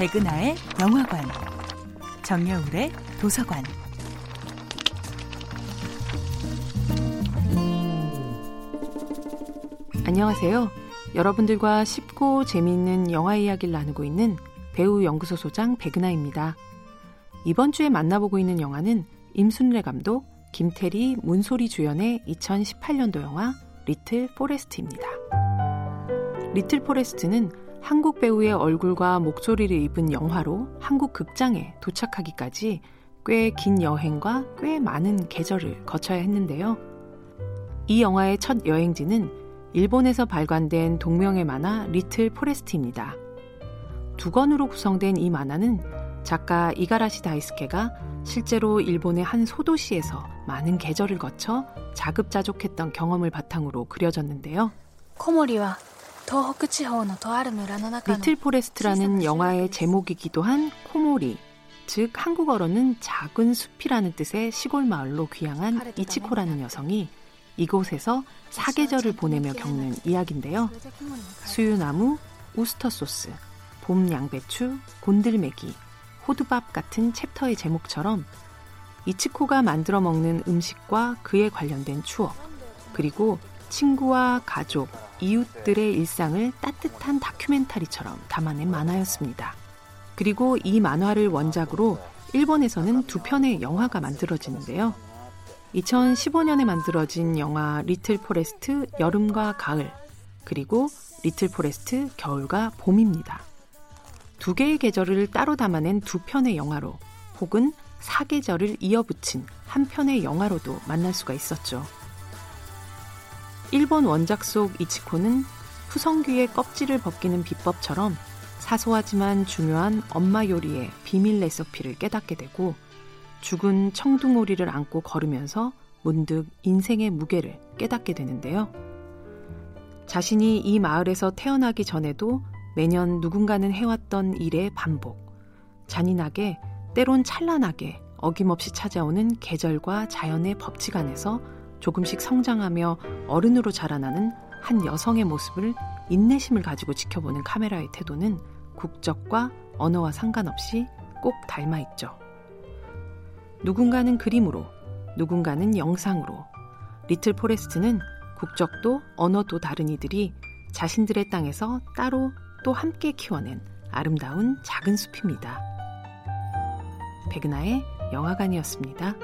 백은하의 영화관, 정여울의 도서관. 안녕하세요. 여러분들과 쉽고 재미있는 영화 이야기를 나누고 있는 배우 연구소 소장 백은하입니다. 이번 주에 만나보고 있는 영화는 임순례 감독, 김태리, 문소리 주연의 2018년도 영화 리틀 포레스트입니다. 리틀 포레스트는 한국 배우의 얼굴과 목소리를 입은 영화로 한국 극장에 도착하기까지 꽤 긴 여행과 꽤 많은 계절을 거쳐야 했는데요. 이 영화의 첫 여행지는 일본에서 발간된 동명의 만화 리틀 포레스트입니다. 두 권으로 구성된 이 만화는 작가 이가라시 다이스케가 실제로 일본의 한 소도시에서 많은 계절을 거쳐 자급자족했던 경험을 바탕으로 그려졌는데요. 코모리와 리틀 포레스트라는 영화의 제목이기도 한 코모리, 즉 한국어로는 작은 숲이라는 뜻의 시골 마을로 귀향한 이치코라는 여성이 이곳에서 사계절을 보내며 겪는 이야기인데요. 수유나무, 우스터 소스, 봄 양배추, 곤들메기, 호두밥 같은 챕터의 제목처럼 이치코가 만들어 먹는 음식과 그에 관련된 추억, 그리고 친구와 가족, 이웃들의 일상을 따뜻한 다큐멘터리처럼 담아낸 만화였습니다. 그리고 이 만화를 원작으로 일본에서는 두 편의 영화가 만들어지는데요. 2015년에 만들어진 영화 리틀 포레스트 여름과 가을, 그리고 리틀 포레스트 겨울과 봄입니다. 두 개의 계절을 따로 담아낸 두 편의 영화로 혹은 사계절을 이어붙인 한 편의 영화로도 만날 수가 있었죠. 일본 원작 속 이치코는 푸성귀의 껍질을 벗기는 비법처럼 사소하지만 중요한 엄마 요리의 비밀 레시피를 깨닫게 되고 죽은 청둥오리를 안고 걸으면서 문득 인생의 무게를 깨닫게 되는데요. 자신이 이 마을에서 태어나기 전에도 매년 누군가는 해왔던 일의 반복. 잔인하게, 때론 찬란하게 어김없이 찾아오는 계절과 자연의 법칙 안에서 조금씩 성장하며 어른으로 자라나는 한 여성의 모습을 인내심을 가지고 지켜보는 카메라의 태도는 국적과 언어와 상관없이 꼭 닮아 있죠. 누군가는 그림으로, 누군가는 영상으로, 리틀 포레스트는 국적도 언어도 다른 이들이 자신들의 땅에서 따로 또 함께 키워낸 아름다운 작은 숲입니다. 백은하의 영화관이었습니다.